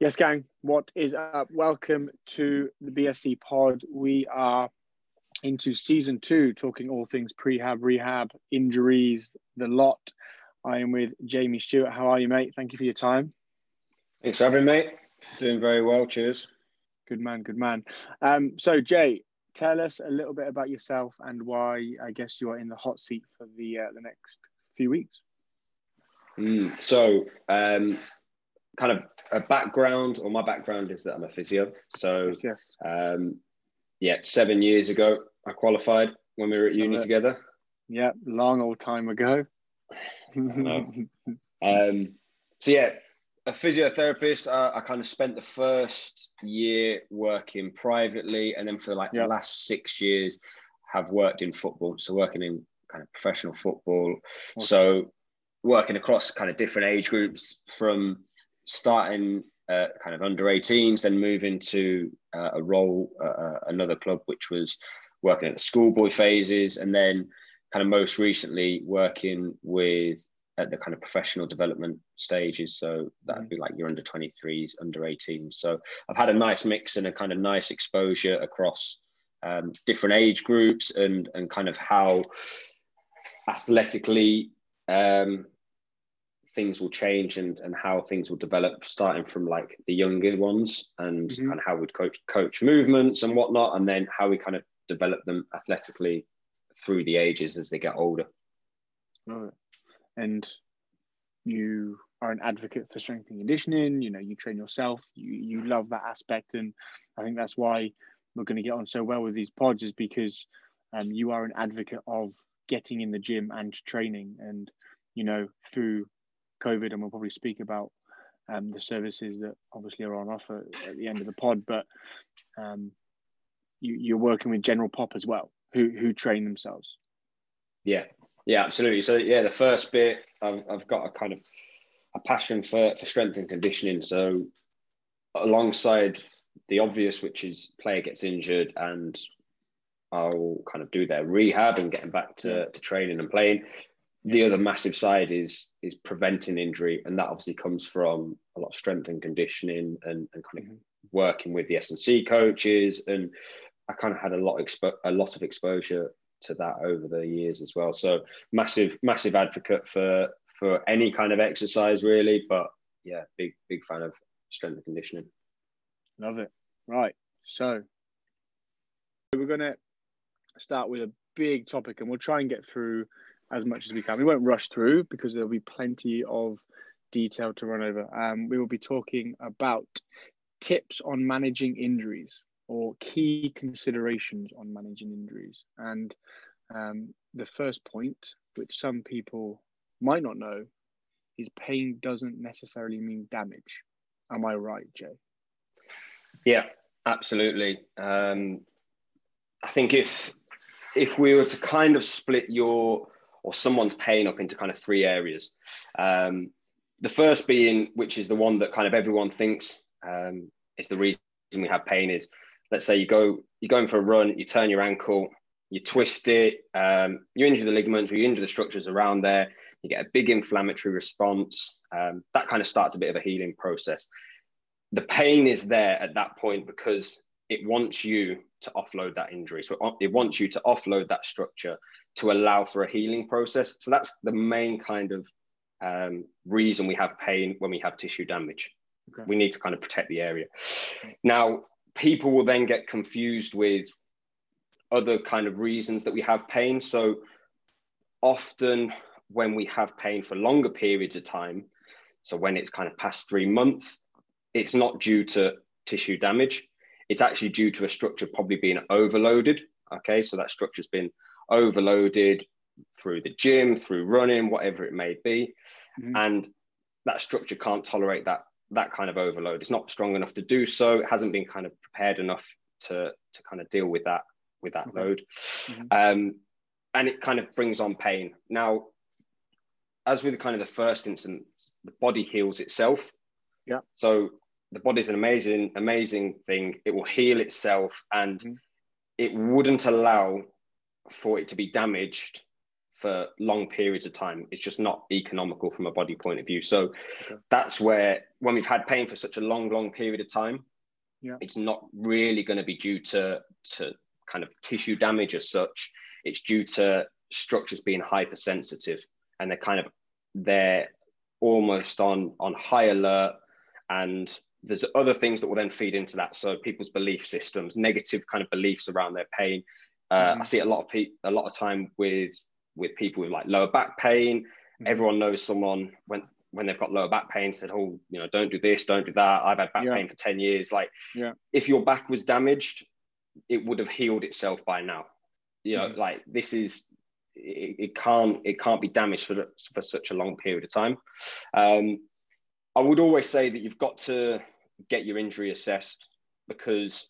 Yes, gang, what is up? Welcome to the BSC pod. We are into season two, talking all things prehab, rehab, injuries, the lot. I am with Jamie Stewart. How are you, mate? Thank you for your time. Thanks for having me, mate. Doing very well. Cheers. Good man, good man. Um, so, Jay, tell us a little bit about yourself and why I guess you are in the hot seat for the uh, the next few weeks. Mm, so, um, kind of a background, or my background is that I'm a physio. So, Yes, um, yeah, seven years ago, I qualified when we were at uni together. Yeah, long old time ago. Um, so, yeah, a physiotherapist. Uh, I kind of spent the first year working privately, and then for like Yeah. the last six years, have worked in football. So, working in kind of professional football. So working across kind of different age groups from starting uh, kind of under 18s, then moving to uh, a role uh, another club, which was working at the schoolboy phases, and then kind of most recently working with at the kind of professional development stages. So that'd be like your under 23s, under 18s. So I've had a nice mix and a kind of nice exposure across um, different age groups and and kind of how athletically um, things will change and, and how things will develop starting from like the younger ones and Mhm. kind of how we'd coach coach movements and whatnot and then how we kind of develop them athletically through the ages as they get older it. And you are an advocate for strength and conditioning. You know, you train yourself. You you love that aspect, and I think that's why we're going to get on so well with these pods, is because um, you are an advocate of getting in the gym and training. And you know, through COVID, and we'll probably speak about um, the services that obviously are on offer at the end of the pod, but um, you, you're working with General Pop as well, who who train themselves. Yeah, yeah, absolutely. So yeah, the first bit, I've, I've got a kind of a passion for for strength and conditioning. So alongside the obvious, which is player gets injured and I'll kind of do their rehab and getting back to, to training and playing. The other massive side is is preventing injury, and that obviously comes from a lot of strength and conditioning and, and kind of Mhm. working with the S and C coaches. And I kind of had a lot expo- a lot of exposure to that over the years as well. So massive massive advocate for for any kind of exercise really, but yeah, big big fan of strength and conditioning. Love it. Right. So we're going to start with a big topic and we'll try and get through as much as we can. We won't rush through because there'll be plenty of detail to run over. Um, we will be talking about tips on managing injuries or key considerations on managing injuries. And um, the first point, which some people might not know, is pain doesn't necessarily mean damage. Am I right, Jay? Yeah, absolutely. Um, I think if if we were to kind of split your or someone's pain up into kind of three areas, um, the first being which is the one that kind of everyone thinks um, is the reason we have pain is let's say you go you're going for a run, you turn your ankle, you twist it, um, you injure the ligaments or you injure the structures around there, you get a big inflammatory response. Um, that kind of starts a bit of a healing process. The pain is there at that point because it wants you to offload that injury. So it- it wants you to offload that structure to allow for a healing process. So that's the main kind of um, reason we have pain when we have tissue damage. Okay. We need to kind of protect the area. Now, people will then get confused with other kind of reasons that we have pain. So often when we have pain for longer periods of time, so when it's kind of past three months, it's not due to tissue damage. It's actually due to a structure probably being overloaded. Okay, so that structure's been overloaded through the gym, through running, whatever it may be, Mhm. and that structure can't tolerate that that kind of overload. It's not strong enough to do so. It hasn't been kind of prepared enough to to kind of deal with that with that Okay. load, Mhm. um, and it kind of brings on pain. Now, as with kind of the first instance, the body heals itself. Yeah. So the body's an amazing, amazing thing. It will heal itself, and Mhm. it wouldn't allow for it to be damaged for long periods of time. It's just not economical from a body point of view. So okay. that's where when we've had pain for such a long, long period of time, yeah. it's not really going to be due to to kind of tissue damage as such. It's due to structures being hypersensitive and they're kind of they're almost on on high alert and there's other things that will then feed into that so people's belief systems negative kind of beliefs around their pain uh, mm-hmm. i see a lot of people a lot of time with with people with like lower back pain mm-hmm. everyone knows someone when when they've got lower back pain said oh you know don't do this don't do that i've had back yeah. pain for 10 years like yeah. if your back was damaged it would have healed itself by now you know mm-hmm. like this is it, it, can't it can't be damaged for for such a long period of time um, i would always say that you've got to get your injury assessed because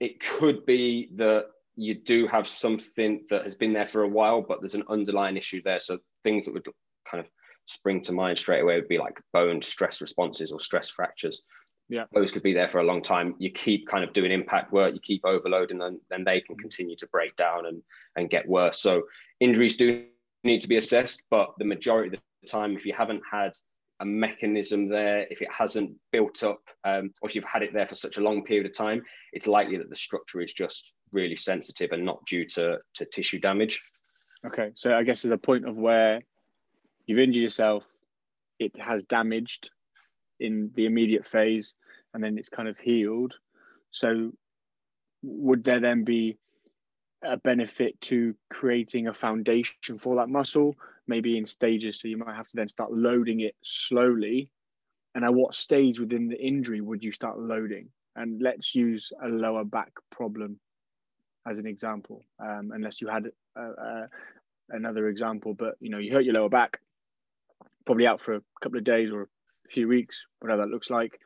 it could be that you do have something that has been there for a while but there's an underlying issue there. So things that would kind of spring to mind straight away would be like bone stress responses or stress fractures. Yeah. Those could be there for a long time. You keep kind of doing impact work you keep overloading them then they can continue to break down and and get worse. So injuries do need to be assessed but the majority of the time if you haven't had a mechanism there if it hasn't built up um, or if you've had it there for such a long period of time it's likely that the structure is just really sensitive and not due to to tissue damage okay so i guess at the point of where you've injured yourself it has damaged in the immediate phase and then it's kind of healed. So, would there then be a benefit to creating a foundation for that muscle, maybe in stages? So, you might have to then start loading it slowly. And at what stage within the injury would you start loading? And let's use a lower back problem as an example, um, unless you had another example. But you know, you hurt your lower back, probably out for a couple of days or a few weeks, whatever that looks like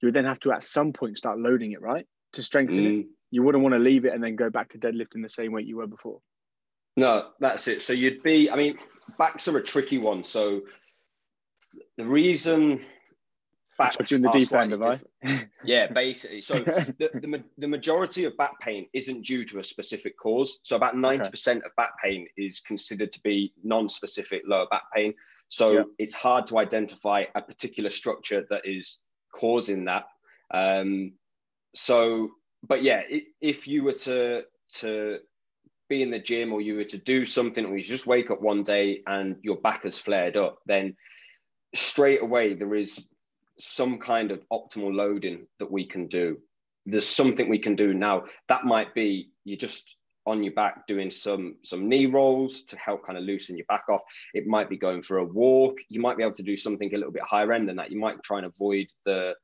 you would then have to at some point start loading it, right? To strengthen mm. it. You wouldn't want to leave it and then go back to deadlifting the same weight you were before. No, that's it. So you'd be, I mean, backs are a tricky one. So the reason backs in the deep end, have I? yeah, basically. So the, the, the, majority of back pain isn't due to a specific cause. So about 90% okay. of back pain is considered to be non-specific lower back pain. So yeah. it's hard to identify a particular structure that is causing that. Um, so, but yeah, if you were to to be in the gym or you were to do something or you just wake up one day and your back has flared up, then straight away there is some kind of optimal loading that we can do. There's something we can do now. That might be you just on your back doing some some knee rolls to help kind of loosen your back off. It might be going for a walk. You might be able to do something a little bit higher end than that. You might try and avoid the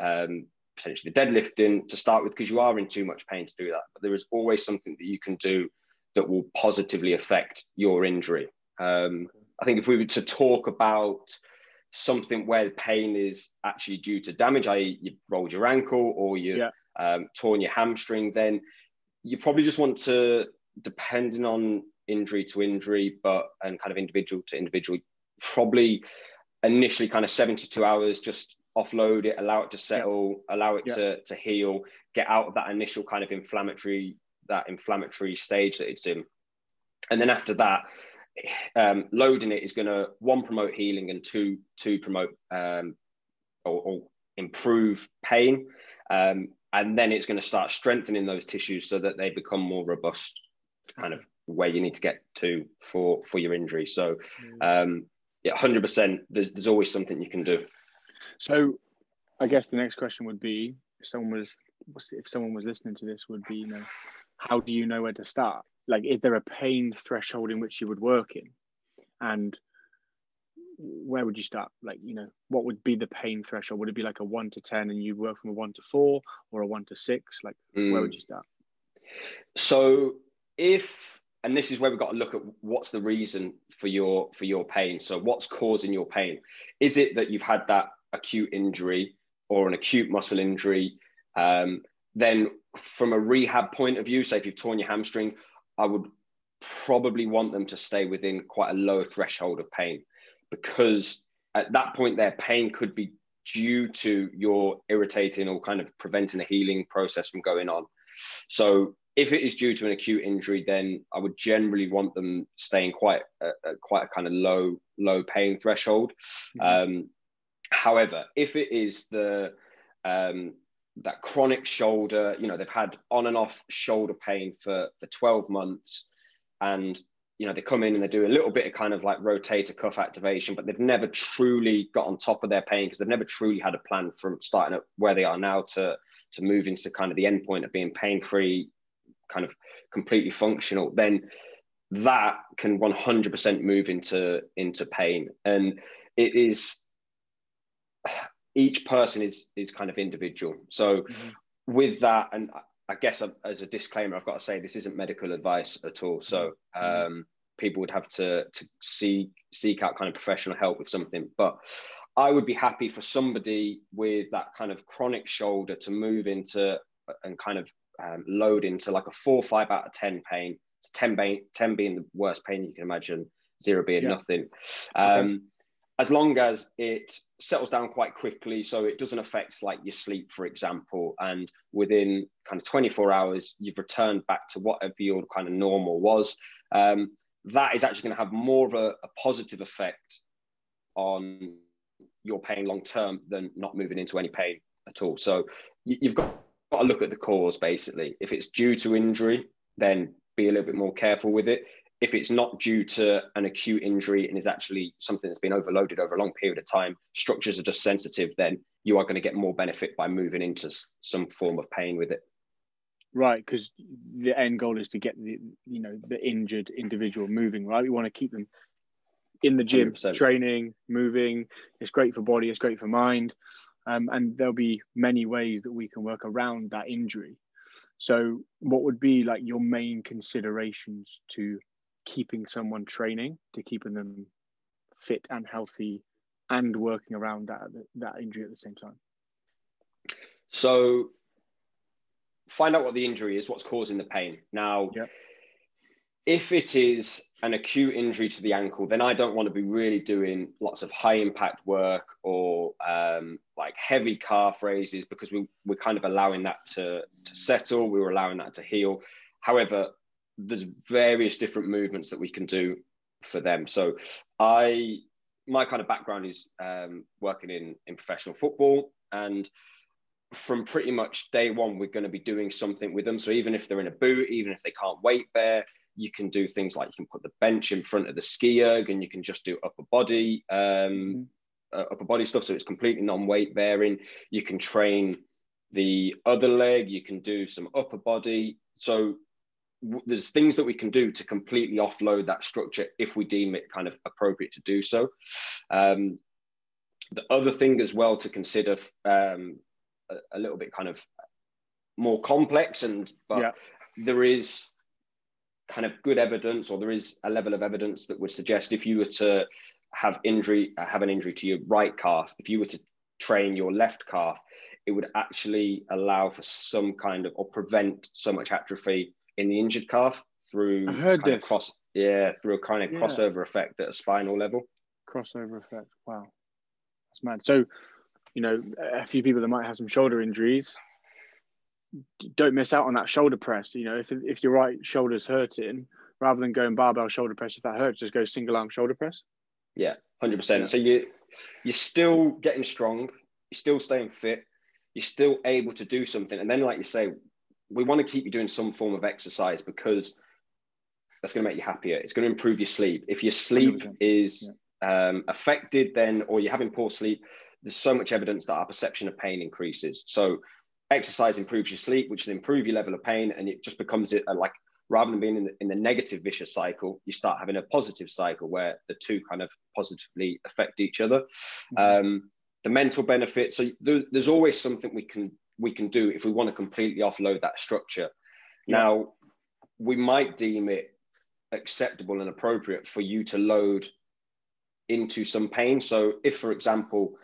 um, potentially the deadlifting to start with because you are in too much pain to do that. But there is always something that you can do that will positively affect your injury. Um, i think if we were to talk about something where the pain is actually due to damage i.e you've rolled your ankle or you yeah. um, torn your hamstring then you probably just want to, depending on injury to injury, but and kind of individual to individual, probably initially kind of 72 hours, just offload it, allow it to settle, yeah. allow it yeah. to, to heal, get out of that initial kind of inflammatory, that inflammatory stage that it's in. And then after that, um, loading it is going to one promote healing and two two promote um, or, or improve pain. Um, and then it's going to start strengthening those tissues so that they become more robust kind of where you need to get to for for your injury so mm. um yeah 100% there's, there's always something you can do so i guess the next question would be if someone was if someone was listening to this would be you know how do you know where to start like is there a pain threshold in which you would work in and where would you start? Like, you know, what would be the pain threshold? Would it be like a one to 10 and you work from a one to four or a one to six? Like, mm. where would mm. you start? So, if, and this is where we've got to look at what's the reason for your for your pain. So, what's causing your pain? Is it that you've had that acute injury or an acute muscle injury? Um, then, from a rehab point of view, say if you've torn your hamstring, I would probably want them to stay within quite a low threshold of pain because at that point their pain could be due to your irritating or kind of preventing the healing process from going on. So if it is due to an acute injury, then I would generally want them staying quite a, a quite a kind of low low pain threshold. Mm-hmm. Um, however, if it is the um, that chronic shoulder, you know, they've had on and off shoulder pain for for 12 months, and you know they come in and they do a little bit of kind of like rotator cuff activation, but they've never truly got on top of their pain because they've never truly had a plan from starting at where they are now to to move into kind of the end point of being pain free kind of completely functional, then that can 100% move into into pain. And it is each person is is kind of individual so mm-hmm. with that and i guess as a disclaimer i've got to say this isn't medical advice at all so mm-hmm. um, people would have to to seek seek out kind of professional help with something but i would be happy for somebody with that kind of chronic shoulder to move into and kind of um, load into like a four, five out of 10 pain. 10, being, 10 being the worst pain you can imagine, zero being yeah. nothing. Um, okay. As long as it settles down quite quickly, so it doesn't affect like your sleep, for example, and within kind of 24 hours, you've returned back to whatever your kind of normal was. Um, that is actually going to have more of a, a positive effect on your pain long term than not moving into any pain at all. So you, have got got to look at the cause basically. If it's due to injury, then be a little bit more careful with it. If it's not due to an acute injury and is actually something that's been overloaded over a long period of time, structures are just sensitive, then you are going to get more benefit by moving into some form of pain with it. Right, because the end goal is to get the you know the injured individual moving. Right, we want to keep them in the gym, 100%. training, moving. It's great for body. It's great for mind. Um, and there'll be many ways that we can work around that injury. So, what would be like your main considerations to keeping someone training, to keeping them fit and healthy, and working around that that injury at the same time? So, find out what the injury is, what's causing the pain. Now, if it is an acute injury to the ankle, then I don't want to be really doing lots of high impact work or um, like heavy calf raises because we, we're kind of allowing that to, to settle, we were allowing that to heal. However, there's various different movements that we can do for them. So I, my kind of background is um, working in, in professional football and from pretty much day one, we're going to be doing something with them. So even if they're in a boot, even if they can't weight bear, you can do things like you can put the bench in front of the ski erg and you can just do upper body um, mm-hmm. uh, upper body stuff so it's completely non-weight bearing you can train the other leg you can do some upper body so there's things that we can do to completely offload that structure if we deem it kind of appropriate to do so um, the other thing as well to consider um, a, a, little bit kind of more complex and but yeah. there is kind of good evidence, or there is a level of evidence that would suggest if you were to have injury, uh, have an injury to your right calf, if you were to train your left calf, it would actually allow for some kind of or prevent so much atrophy in the injured calf through I've heard this. cross yeah through a kind of yeah. crossover effect at a spinal level. Crossover effect. Wow, that's mad. So, you know, a few people that might have some shoulder injuries don't miss out on that shoulder press. You know, if if your right shoulder's hurting, rather than going barbell shoulder press, if that hurts, just go single arm shoulder press. Yeah, hundred percent. So you you're still getting strong, you're still staying fit, you're still able to do something, and then like you say, we want to keep you doing some form of exercise because that's going to make you happier. It's going to improve your sleep. If your sleep 100%. is yeah. um, affected, then or you're having poor sleep, there's so much evidence that our perception of pain increases. So exercise improves your sleep, which will improve your level of pain, and it just becomes a, like rather than being in the, in the negative vicious cycle, you start having a positive cycle where the two kind of positively affect each other. Mm-hmm. Um, the mental benefit. So there, there's always something we can we can do if we want to completely offload that structure. Yeah. Now, we might deem it acceptable and appropriate for you to load into some pain. So, if, for example,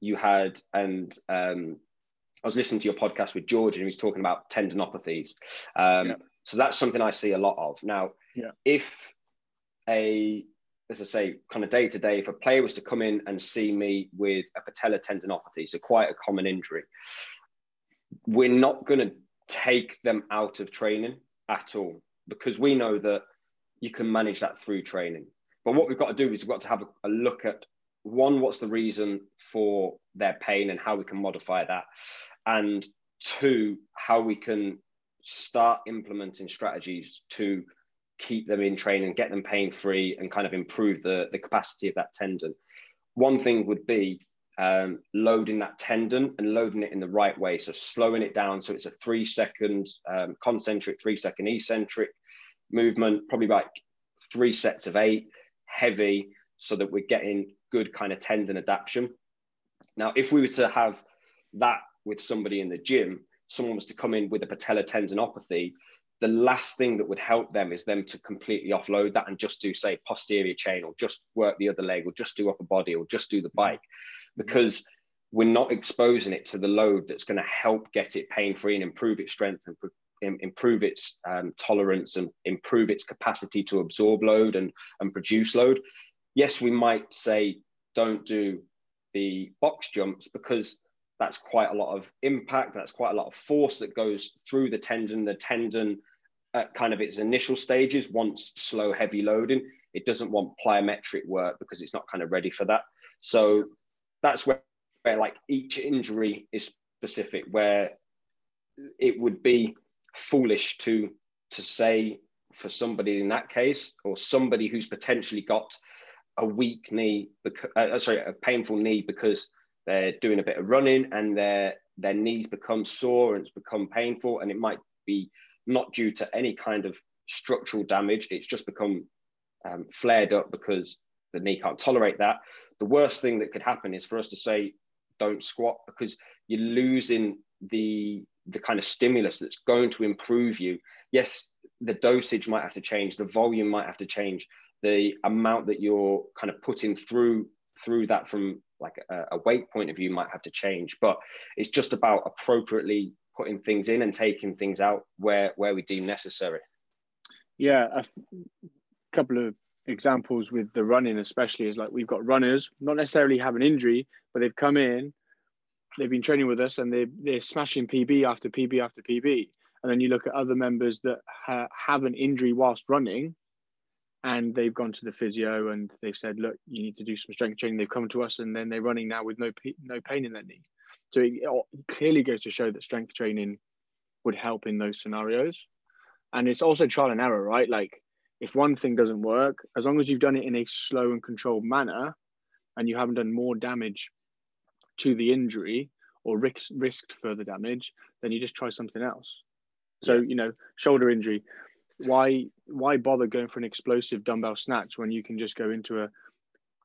you had and um, I was listening to your podcast with George and he was talking about tendinopathies. Um, yeah. So that's something I see a lot of. Now, yeah. if a, as I say, kind of day to day, if a player was to come in and see me with a patella tendinopathy, so quite a common injury, we're not going to take them out of training at all because we know that you can manage that through training. But what we've got to do is we've got to have a, a look at one, what's the reason for their pain and how we can modify that, and two, how we can start implementing strategies to keep them in training, get them pain free, and kind of improve the, the capacity of that tendon. One thing would be um, loading that tendon and loading it in the right way. So slowing it down so it's a three second um, concentric, three second eccentric movement, probably like three sets of eight, heavy, so that we're getting good kind of tendon adaptation. Now, if we were to have that with somebody in the gym, someone was to come in with a patella tendinopathy, the last thing that would help them is them to completely offload that and just do say posterior chain or just work the other leg or just do upper body or just do the bike because we're not exposing it to the load that's going to help get it pain free and improve its strength and improve its um, tolerance and improve its capacity to absorb load and, and produce load. Yes, we might say don't do the box jumps because that's quite a lot of impact. That's quite a lot of force that goes through the tendon. The tendon, at kind of its initial stages, wants slow, heavy loading. It doesn't want plyometric work because it's not kind of ready for that. So that's where, where like each injury is specific, where it would be foolish to to say for somebody in that case or somebody who's potentially got a weak knee, uh, sorry, a painful knee because they're doing a bit of running and their their knees become sore and it's become painful and it might be not due to any kind of structural damage. It's just become um, flared up because the knee can't tolerate that. The worst thing that could happen is for us to say don't squat because you're losing the the kind of stimulus that's going to improve you. Yes the dosage might have to change the volume might have to change the amount that you're kind of putting through through that from like a, a weight point of view might have to change but it's just about appropriately putting things in and taking things out where where we deem necessary. Yeah a couple of examples with the running especially is like we've got runners not necessarily have an injury but they've come in they've been training with us and they they're smashing pb after pb after pb and then you look at other members that ha- have an injury whilst running and they've gone to the physio and they've said, look, you need to do some strength training. They've come to us and then they're running now with no no pain in their knee. So it, clearly goes to show that strength training would help in those scenarios. And it's also trial and error, right? Like if one thing doesn't work, as long as you've done it in a slow and controlled manner and you haven't done more damage to the injury or risk, risked further damage, then you just try something else. So, you know, shoulder injury, why why bother going for an explosive dumbbell snatch when you can just go into a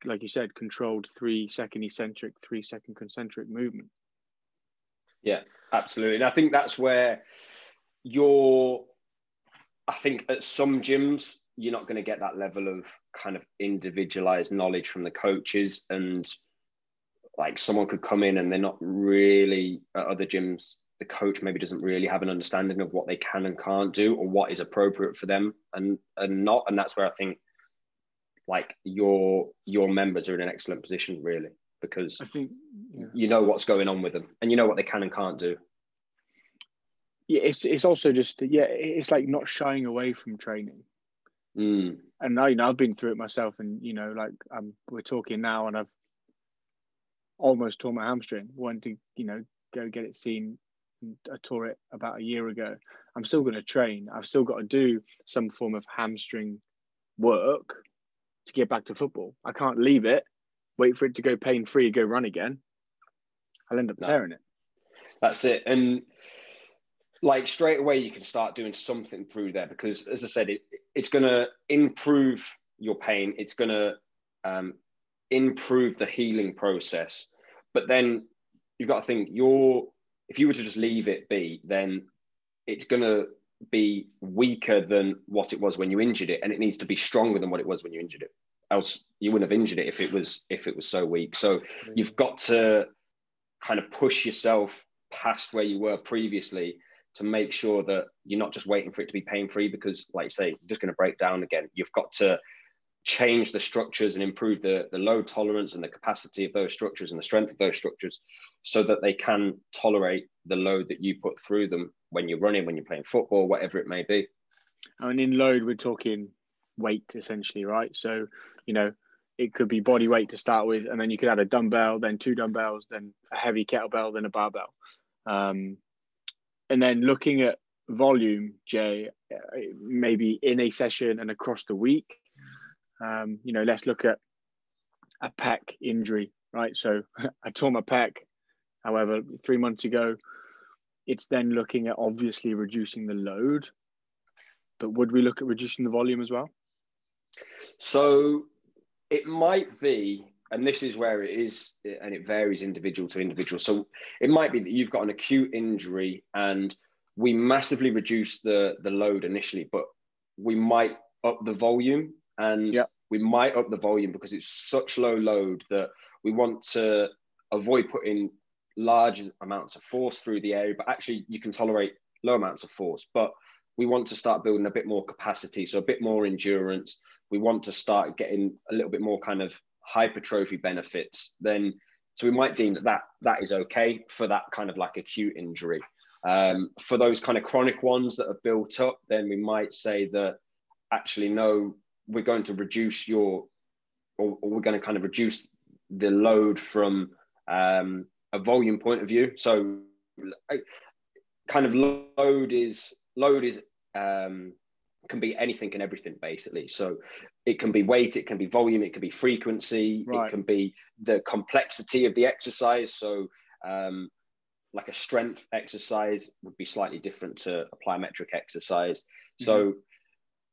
like you said controlled three second eccentric three second concentric movement? Yeah absolutely. And i think that's where you're i think at some gyms you're not going to get that level of kind of individualized knowledge from the coaches. And like someone could come in and they're not really at other gyms the coach maybe doesn't really have an understanding of what they can and can't do or what is appropriate for them and and not and that's where i think like your your members are in an excellent position really because i think yeah. you know what's going on with them and you know what they can and can't do yeah it's it's also just yeah it's like not shying away from training mm. and I, you know i've been through it myself and you know like um, we're talking now and i've almost tore my hamstring wanted to you know go get it seen I tore it about a year ago. I'm still going to train. I've still got to do some form of hamstring work to get back to football. I can't leave it, wait for it to go pain free, go run again. I'll end up no. tearing it. That's it. And like straight away, you can start doing something through there because, as I said, it, it's going to improve your pain. It's going to um, improve the healing process. But then you've got to think you're if you were to just leave it be, then it's going to be weaker than what it was when you injured it, and it needs to be stronger than what it was when you injured it. Else, you wouldn't have injured it if it was if it was so weak. So you've got to kind of push yourself past where you were previously to make sure that you're not just waiting for it to be pain free because, like you say, you're just going to break down again. You've got to change the structures and improve the, the load tolerance and the capacity of those structures and the strength of those structures so that they can tolerate the load that you put through them when you're running, when you're playing football, whatever it may be. Mean, in load, we're talking weight essentially, right? So, you know, it could be body weight to start with, and then you could add a dumbbell, then two dumbbells, then a heavy kettlebell, then a barbell. Um, and then looking at volume, Jay, uh, maybe in a session and across the week. Um, you know, let's look at a pec injury, right? So I tore my pec, however, three months ago. It's then looking at obviously reducing the load, but would we look at reducing the volume as well? So it might be, and this is where it is, and it varies individual to individual. So it might be that you've got an acute injury and we massively reduce the the load initially, but we might up the volume and yep. we might up the volume because it's such low load that we want to avoid putting large amounts of force through the area, but actually you can tolerate low amounts of force. But we want to start building a bit more capacity, so a bit more endurance. We want to start getting a little bit more kind of hypertrophy benefits. Then, so we might deem that that, that is okay for that kind of like acute injury. Um, for those kind of chronic ones that have built up, then we might say that actually, no, we're going to reduce your, or, or we're going to kind of reduce the load from um, a volume point of view. So, kind of load is load is um, can be anything and everything basically. So it can be weight, it can be volume, it can be frequency, right. it can be the complexity of the exercise. So um, like a strength exercise would be slightly different to a plyometric exercise. Mm-hmm. So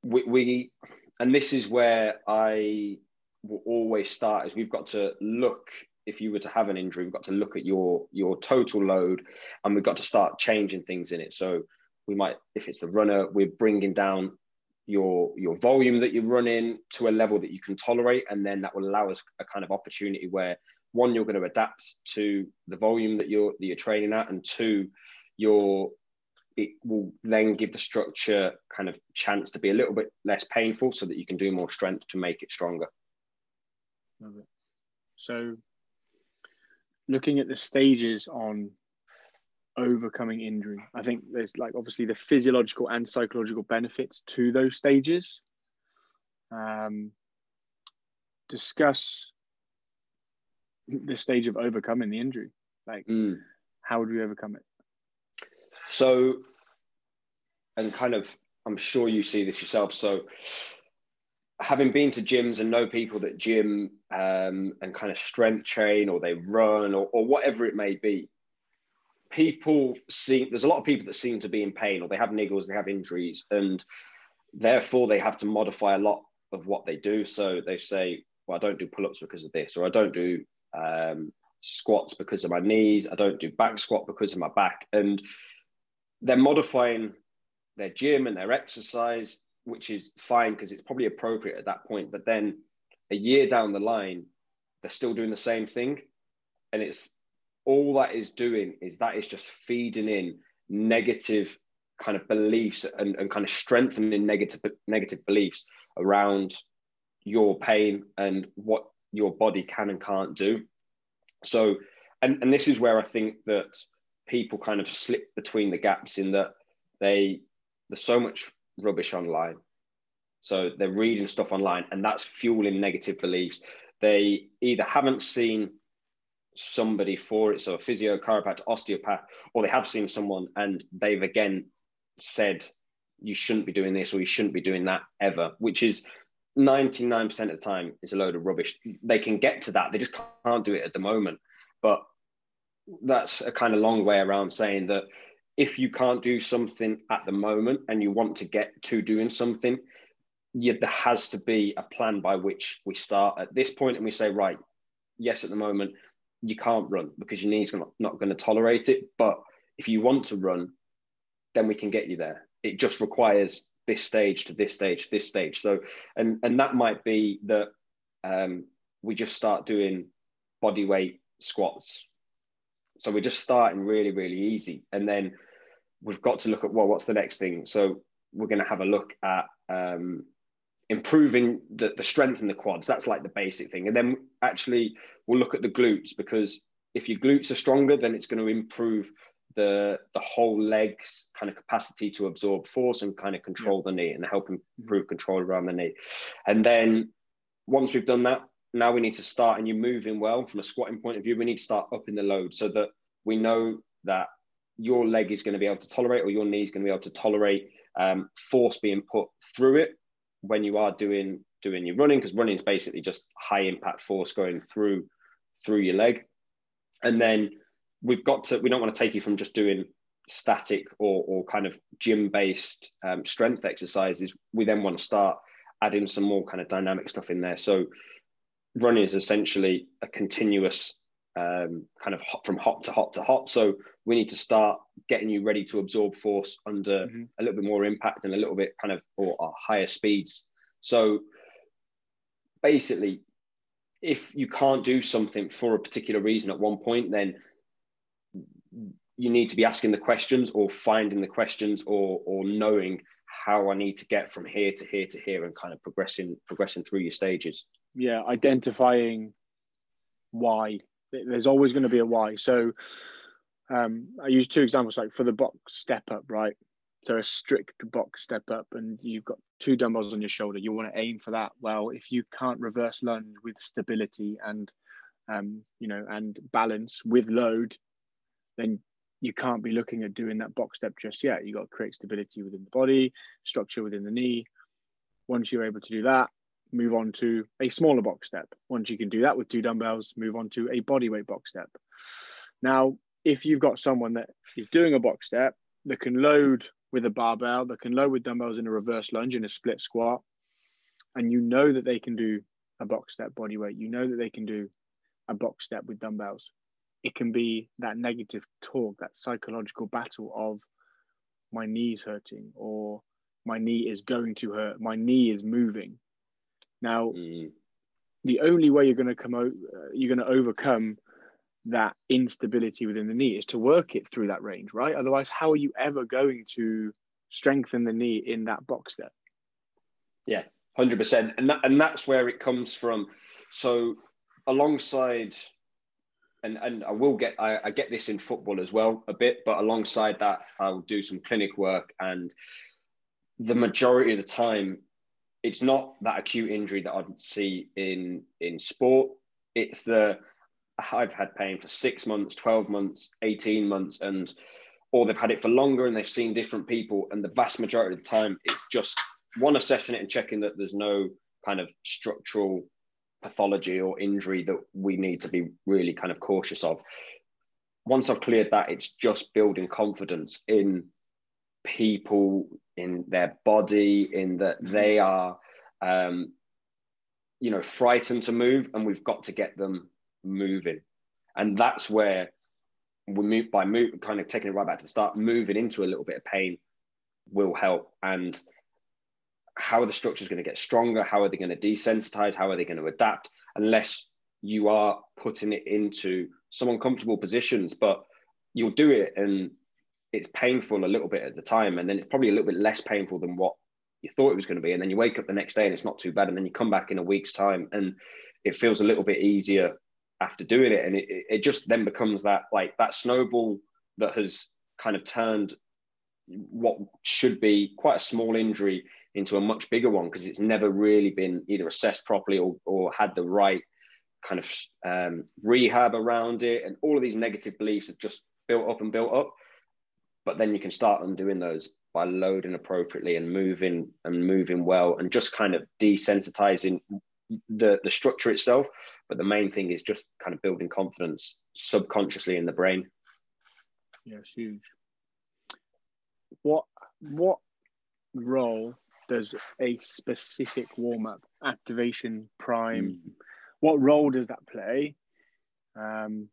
we, we, and this is where I will always start is we've got to look if you were to have an injury, we've got to look at your your total load, and we've got to start changing things in it. So we might, if it's the runner, we're bringing down your your volume that you're running to a level that you can tolerate, and then that will allow us a kind of opportunity where one you're going to adapt to the volume that you're that you're training at, and two, your it will then give the structure kind of chance to be a little bit less painful, so that you can do more strength to make it stronger. Love it. So, looking at the stages on overcoming injury, I think there's like obviously the physiological and psychological benefits to those stages. Um, discuss the stage of overcoming the injury. Like, mm. how would we overcome it? So, and kind of, I'm sure you see this yourself. So, having been to gyms and know people that gym um, and kind of strength train or they run or, or whatever it may be, people see there's a lot of people that seem to be in pain or they have niggles, they have injuries, and therefore they have to modify a lot of what they do. So they say, well, I don't do pull ups because of this, or I don't do um, squats because of my knees. I don't do back squat because of my back. And they're modifying their gym and their exercise, which is fine because it's probably appropriate at that point. But then a year down the line, they're still doing the same thing. And it's all that is doing is that is just feeding in negative kind of beliefs and, and kind of strengthening negative negative beliefs around your pain and what your body can and can't do. So, and, and this is where I think that people kind of slip between the gaps in that they there's so much rubbish online. So they're reading stuff online and that's fueling negative beliefs. They either haven't seen somebody for it, so a physio, chiropractor, osteopath, or they have seen someone and they've again said you shouldn't be doing this or you shouldn't be doing that ever, which is 99% of the time is a load of rubbish. They can get to that, they just can't do it at the moment. But that's a kind of long way around saying that if you can't do something at the moment and you want to get to doing something, you, there has to be a plan by which we start at this point and we say, right, yes, at the moment, you can't run because your knees not, not going to tolerate it. But if you want to run, then we can get you there. It just requires this stage to this stage to this stage so and and that might be that um, we just start doing body weight squats so we're just starting really really easy and then we've got to look at well what's the next thing so we're going to have a look at um, improving the, the strength in the quads that's like the basic thing and then actually we'll look at the glutes because if your glutes are stronger then it's going to improve the the whole leg's kind of capacity to absorb force and kind of control yeah. the knee and help mm-hmm. improve control around the knee. And then once we've done that, now we need to start and you're moving well from a squatting point of view. We need to start upping the load so that we know that your leg is going to be able to tolerate or your knee is going to be able to tolerate um, force being put through it when you are doing doing your running because running is basically just high impact force going through through your leg and then we've got to we don't want to take you from just doing static or, or kind of gym based um, strength exercises we then want to start adding some more kind of dynamic stuff in there so running is essentially a continuous um, kind of hop, from hop to hop to hop so we need to start getting you ready to absorb force under mm-hmm. a little bit more impact and a little bit kind of or, or higher speeds so basically if you can't do something for a particular reason at one point then you need to be asking the questions or finding the questions or or knowing how I need to get from here to here to here and kind of progressing progressing through your stages. Yeah, identifying why. There's always going to be a why. So um, I use two examples like for the box step up, right? So a strict box step up and you've got two dumbbells on your shoulder. You want to aim for that. Well, if you can't reverse lunge with stability and um, you know and balance with load, then you can't be looking at doing that box step just yet. You got to create stability within the body, structure within the knee. Once you're able to do that, move on to a smaller box step. Once you can do that with two dumbbells, move on to a body weight box step. Now, if you've got someone that is doing a box step that can load with a barbell, that can load with dumbbells in a reverse lunge in a split squat, and you know that they can do a box step body weight, you know that they can do a box step with dumbbells, it can be that negative talk, that psychological battle of my knee's hurting or my knee is going to hurt, my knee is moving. Now, mm. the only way you're going to come out, uh, you're going to overcome that instability within the knee is to work it through that range, right? Otherwise, how are you ever going to strengthen the knee in that box step? Yeah, hundred percent, and that and that's where it comes from. So, alongside and and I will get I, I, get this in football as well a bit, but alongside that, I'll do some clinic work, and the majority of the time, it's not that acute injury that I'd see in in sport. It's the I've had pain for six months, twelve months, eighteen months, and or they've had it for longer and they've seen different people, and the vast majority of the time, it's just one assessing it and checking that there's no kind of structural pathology or injury that we need to be really kind of cautious of. Once I've cleared that, it's just building confidence in people, in their body, in that they are, um, you know, frightened to move, and we've got to get them moving. And that's where we move by move, kind of taking it right back to the start, moving into a little bit of pain will help. And how are the structures going to get stronger? How are they going to desensitize? How are they going to adapt? Unless you are putting it into some uncomfortable positions, but you'll do it and it's painful a little bit at the time. And then it's probably a little bit less painful than what you thought it was going to be. And then you wake up the next day and it's not too bad. And then you come back in a week's time and it feels a little bit easier after doing it. And it, it just then becomes that like that snowball that has kind of turned what should be quite a small injury into a much bigger one because it's never really been either assessed properly or, or had the right kind of um, rehab around it. And all of these negative beliefs have just built up and built up. But then you can start undoing those by loading appropriately and moving and moving well and just kind of desensitizing the, the structure itself. But the main thing is just kind of building confidence subconsciously in the brain. Yeah, it's huge. What what role does a specific warm up, activation, prime? Mm. What role does that play um,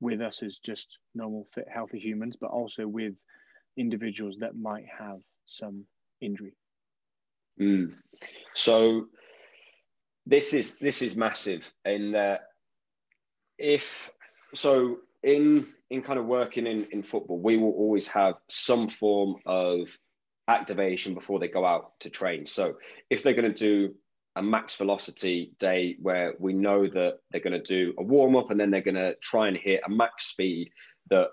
with us as just normal, fit, healthy humans, but also with individuals that might have some injury? Mm. So this is this is massive, and if so, in in kind of working in in football, we will always have some form of activation before they go out to train. So if they're going to do a max velocity day where we know that they're going to do a warm up and then they're going to try and hit a max speed that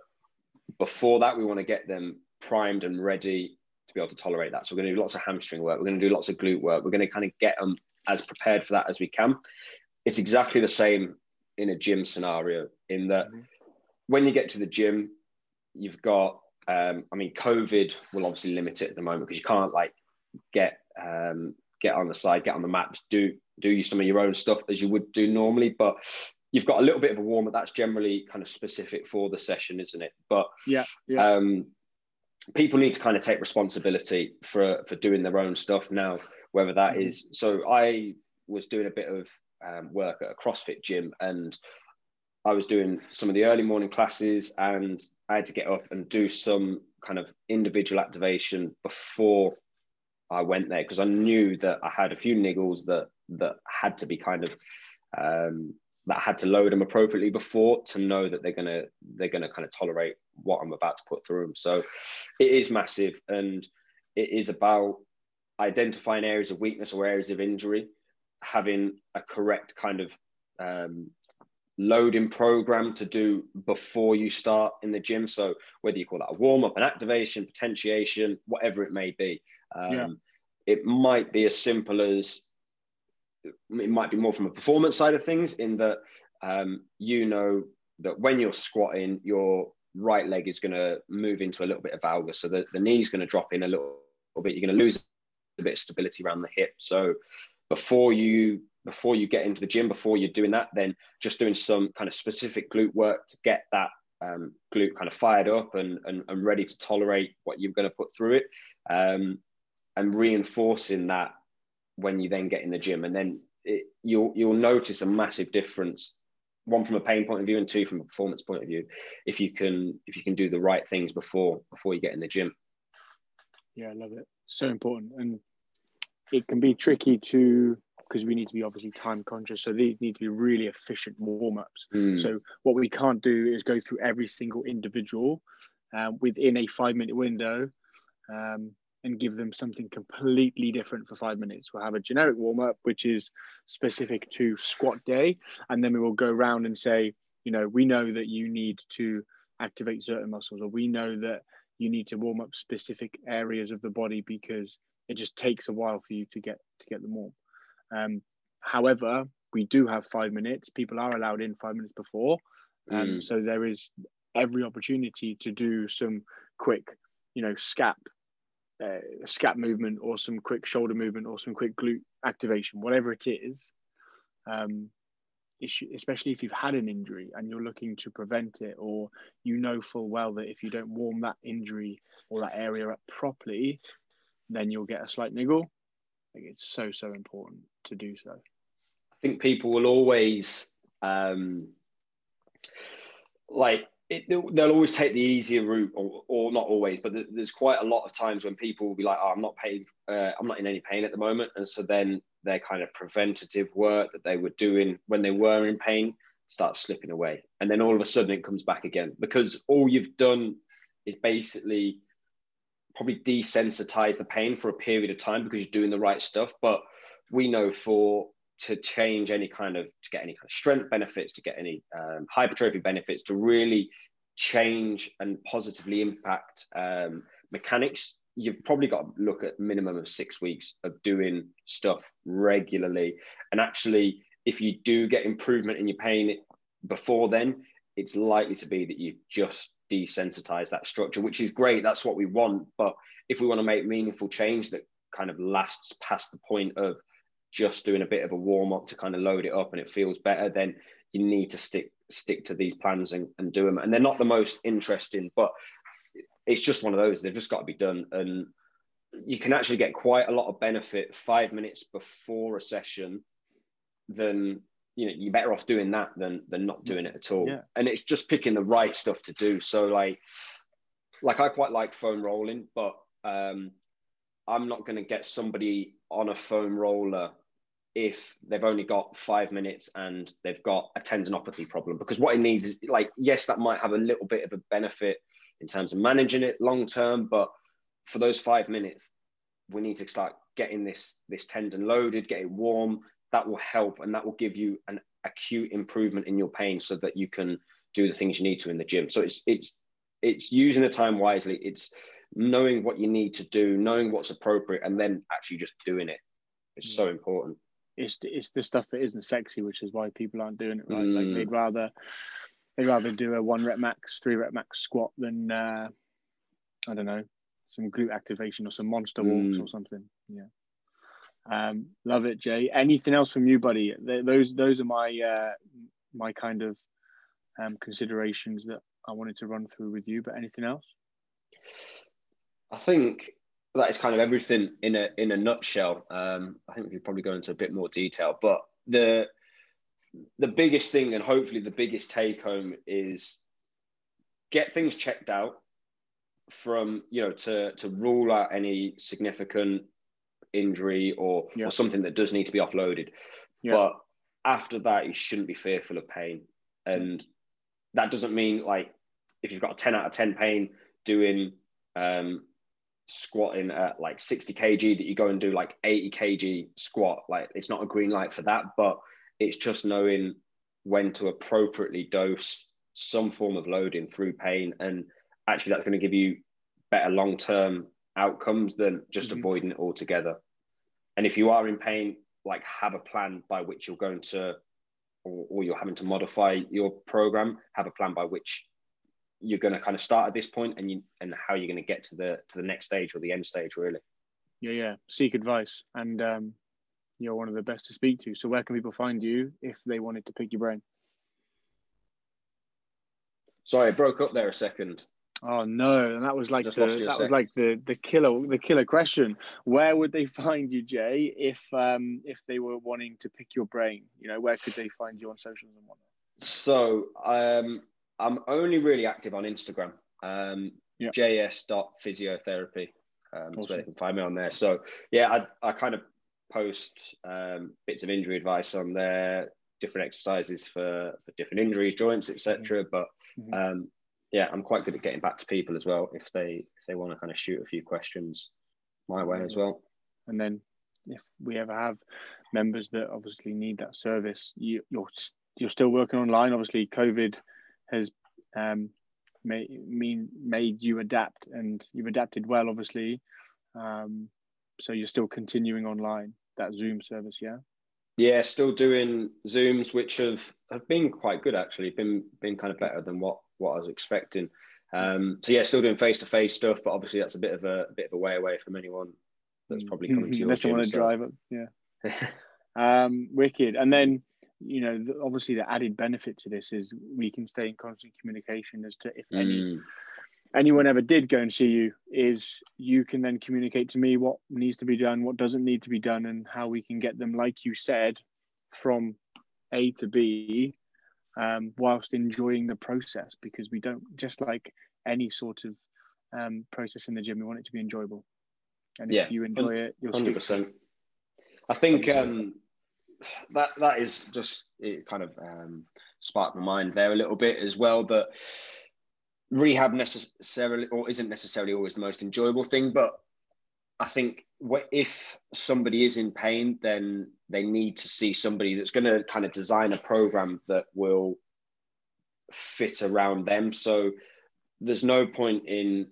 before that, we want to get them primed and ready to be able to tolerate that. So we're going to do lots of hamstring work. We're going to do lots of glute work. We're going to kind of get them as prepared for that as we can. It's exactly the same in a gym scenario in that mm-hmm. when you get to the gym, you've got, um, I mean, COVID will obviously limit it at the moment because you can't like get um, get on the side, get on the maps, do do you some of your own stuff as you would do normally. But you've got a little bit of a warm up. That's generally kind of specific for the session, isn't it? But yeah, yeah. Um, people need to kind of take responsibility for for doing their own stuff now. Whether that mm-hmm. is so, I was doing a bit of um, work at a CrossFit gym, and I was doing some of the early morning classes, and I had to get up and do some kind of individual activation before I went there because I knew that I had a few niggles that that had to be kind of um, that had to load them appropriately before to know that they're gonna they're gonna kind of tolerate what I'm about to put through them. So it is massive, and it is about identifying areas of weakness or areas of injury, having a correct kind of um, loading program to do before you start in the gym. So whether you call that a warm up, an activation, potentiation, whatever it may be, um, yeah. It might be as simple as it might be more from a performance side of things in that um, you know that when you're squatting, your right leg is going to move into a little bit of valgus. So the, the knee's going to drop in a little, little bit. You're going to lose a bit of stability around the hip. So before you before you get into the gym, before you're doing that, then just doing some kind of specific glute work to get that um, glute kind of fired up and, and, and ready to tolerate what you're going to put through it. Um, and reinforcing that when you then get in the gym, and then it, you'll you'll notice a massive difference. One from a pain point of view, and two from a performance point of view. If you can if you can do the right things before before you get in the gym. Yeah, I love it. So important, and it can be tricky to because we need to be obviously time conscious. So these need to be really efficient warm ups. Mm. So what we can't do is go through every single individual uh, within a five minute window. Um, and give them something completely different for five minutes. We'll have a generic warm up, which is specific to squat day. And then we will go around and say, you know, we know that you need to activate certain muscles, or we know that you need to warm up specific areas of the body because it just takes a while for you to get to get them warm. Um, however, we do have five minutes. People are allowed in five minutes before, um, mm. so there is every opportunity to do some quick, you know, scap uh, scap movement or some quick shoulder movement or some quick glute activation, whatever it is, um, especially if you've had an injury and you're looking to prevent it, or you know full well that if you don't warm that injury or that area up properly, then you'll get a slight niggle. Like it's so so important to do so. I think people will always um, like it, they'll always take the easier route, or, or not always, but there's quite a lot of times when people will be like, oh, "I'm not pain, uh, I'm not in any pain at the moment," and so then their kind of preventative work that they were doing when they were in pain starts slipping away, and then all of a sudden it comes back again because all you've done is basically probably desensitize the pain for a period of time because you're doing the right stuff, but we know for to change any kind of to get any kind of strength benefits to get any um, hypertrophy benefits to really change and positively impact um, mechanics. You've probably got to look at minimum of six weeks of doing stuff regularly. And actually if you do get improvement in your pain before then it's likely to be that you've just desensitized that structure which is great. That's what we want. But if we want to make meaningful change that kind of lasts past the point of just doing a bit of a warm up to kind of load it up and it feels better, then you need to stick stick to these plans and, and do them. And they're not the most interesting, but it's just one of those. They've just got to be done. And you can actually get quite a lot of benefit five minutes before a session than you know you're better off doing that than than not doing it at all yeah. and it's just picking the right stuff to do so like like i quite like foam rolling but um i'm not going to get somebody on a foam roller if they've only got five minutes and they've got a tendinopathy problem because what it needs is like yes that might have a little bit of a benefit in terms of managing it long term but for those five minutes we need to start getting this this tendon loaded get it warm that will help and that will give you an acute improvement in your pain so that you can do the things you need to in the gym so it's it's it's using the time wisely. It's knowing what you need to do, knowing what's appropriate, and then actually just doing it. It's mm. so important. It's it's the stuff that isn't sexy, which is why people aren't doing it right. Mm. Like they'd rather they'd rather do a one rep max, three rep max squat than uh, I don't know some glute activation or some monster walks mm. or something. Yeah. Um, love it, Jay. Anything else from you, buddy? Those those are my uh, my kind of um, considerations that I wanted to run through with you. But anything else? I think that is kind of everything in a in a nutshell. Um, I think we could probably go into a bit more detail, but the the biggest thing and hopefully the biggest take home is get things checked out from you know to to rule out any significant injury or yeah. or something that does need to be offloaded. Yeah. But after that, you shouldn't be fearful of pain, and that doesn't mean like if you've got a ten out of ten pain doing um, squatting at like 60 kg that you go and do like 80 kg squat like it's not a green light for that but it's just knowing when to appropriately dose some form of loading through pain and actually that's going to give you better long-term outcomes than just mm-hmm. avoiding it altogether and if you are in pain like have a plan by which you're going to or, or you're having to modify your program have a plan by which you're going to kind of start at this point and you and how you're going to get to the to the next stage or the end stage really. Yeah yeah. Seek advice and um, you're one of the best to speak to. So where can people find you if they wanted to pick your brain? Sorry i broke up there a second. Oh no. And that was like the, that was like the the killer the killer question. Where would they find you jay if um if they were wanting to pick your brain? You know where could they find you on socials and whatnot? So um I'm only really active on Instagram. Um, yeah. js.physiotherapy. Um, awesome. So they can find me on there. So yeah, I, I kind of post um, bits of injury advice on there, different exercises for, for different injuries, joints, etc. Mm-hmm. But mm-hmm. um, yeah, I'm quite good at getting back to people as well if they if they want to kind of shoot a few questions my way as well. And then if we ever have members that obviously need that service, you, you're you're still working online. Obviously, COVID has um, made, mean, made you adapt and you've adapted well, obviously. Um, so you're still continuing online that Zoom service, yeah? Yeah, still doing Zooms, which have, have been quite good actually. Been been kind of better than what what I was expecting. Um, so yeah, still doing face to face stuff, but obviously that's a bit of a, a, bit of a way away from anyone that's probably coming to your unless they want to drive it. Yeah. um, wicked. And then you know, obviously the added benefit to this is we can stay in constant communication as to if mm. any anyone ever did go and see you is you can then communicate to me what needs to be done what doesn't need to be done and how we can get them like you said from a to b um, whilst enjoying the process because we don't just like any sort of um, process in the gym we want it to be enjoyable and yeah, if you enjoy it you'll 100% stick. i think um, that that is just it kind of um, sparked my mind there a little bit as well. But rehab necessarily or isn't necessarily always the most enjoyable thing, but I think if somebody is in pain, then they need to see somebody that's going to kind of design a program that will fit around them. So there's no point in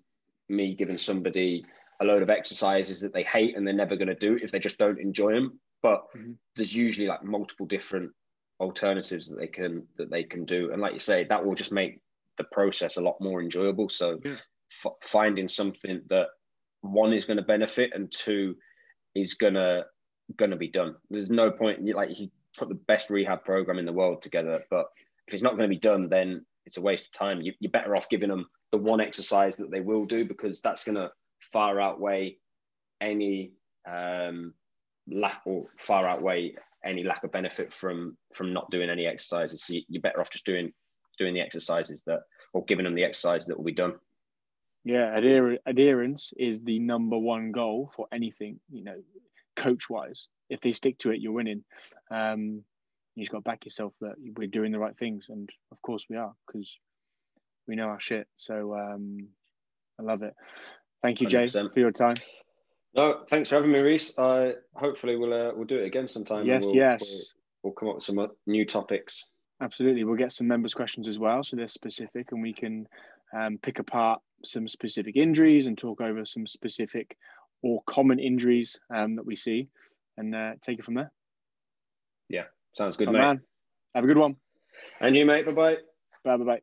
me giving somebody a load of exercises that they hate and they're never going to do if they just don't enjoy them but mm-hmm. there's usually like multiple different alternatives that they can that they can do and like you say that will just make the process a lot more enjoyable so yeah. f- finding something that one is going to benefit and two is gonna gonna be done there's no point like you put the best rehab program in the world together but if it's not going to be done then it's a waste of time you, you're better off giving them the one exercise that they will do because that's going to far outweigh any um, lack or far outweigh any lack of benefit from from not doing any exercises. So you're better off just doing doing the exercises that or giving them the exercise that will be done. Yeah, adher- adherence is the number one goal for anything, you know, coach wise. If they stick to it, you're winning. Um, you just got to back yourself that we're doing the right things, and of course we are because we know our shit. So um, I love it. Thank you, Jay, 100%. for your time. No, thanks for having me, Reese. Uh, hopefully, we'll uh, we'll do it again sometime. Yes, we'll, yes. We'll, we'll, come up with some new topics. absolutely. We'll get some members' questions as well, so they're specific, and we can um, pick apart some specific injuries and talk over some specific or common injuries um, that we see, and uh, take it from there. Yeah, sounds good, Top mate. man. Have a good one. And you, mate. Bye. Bye bye bye.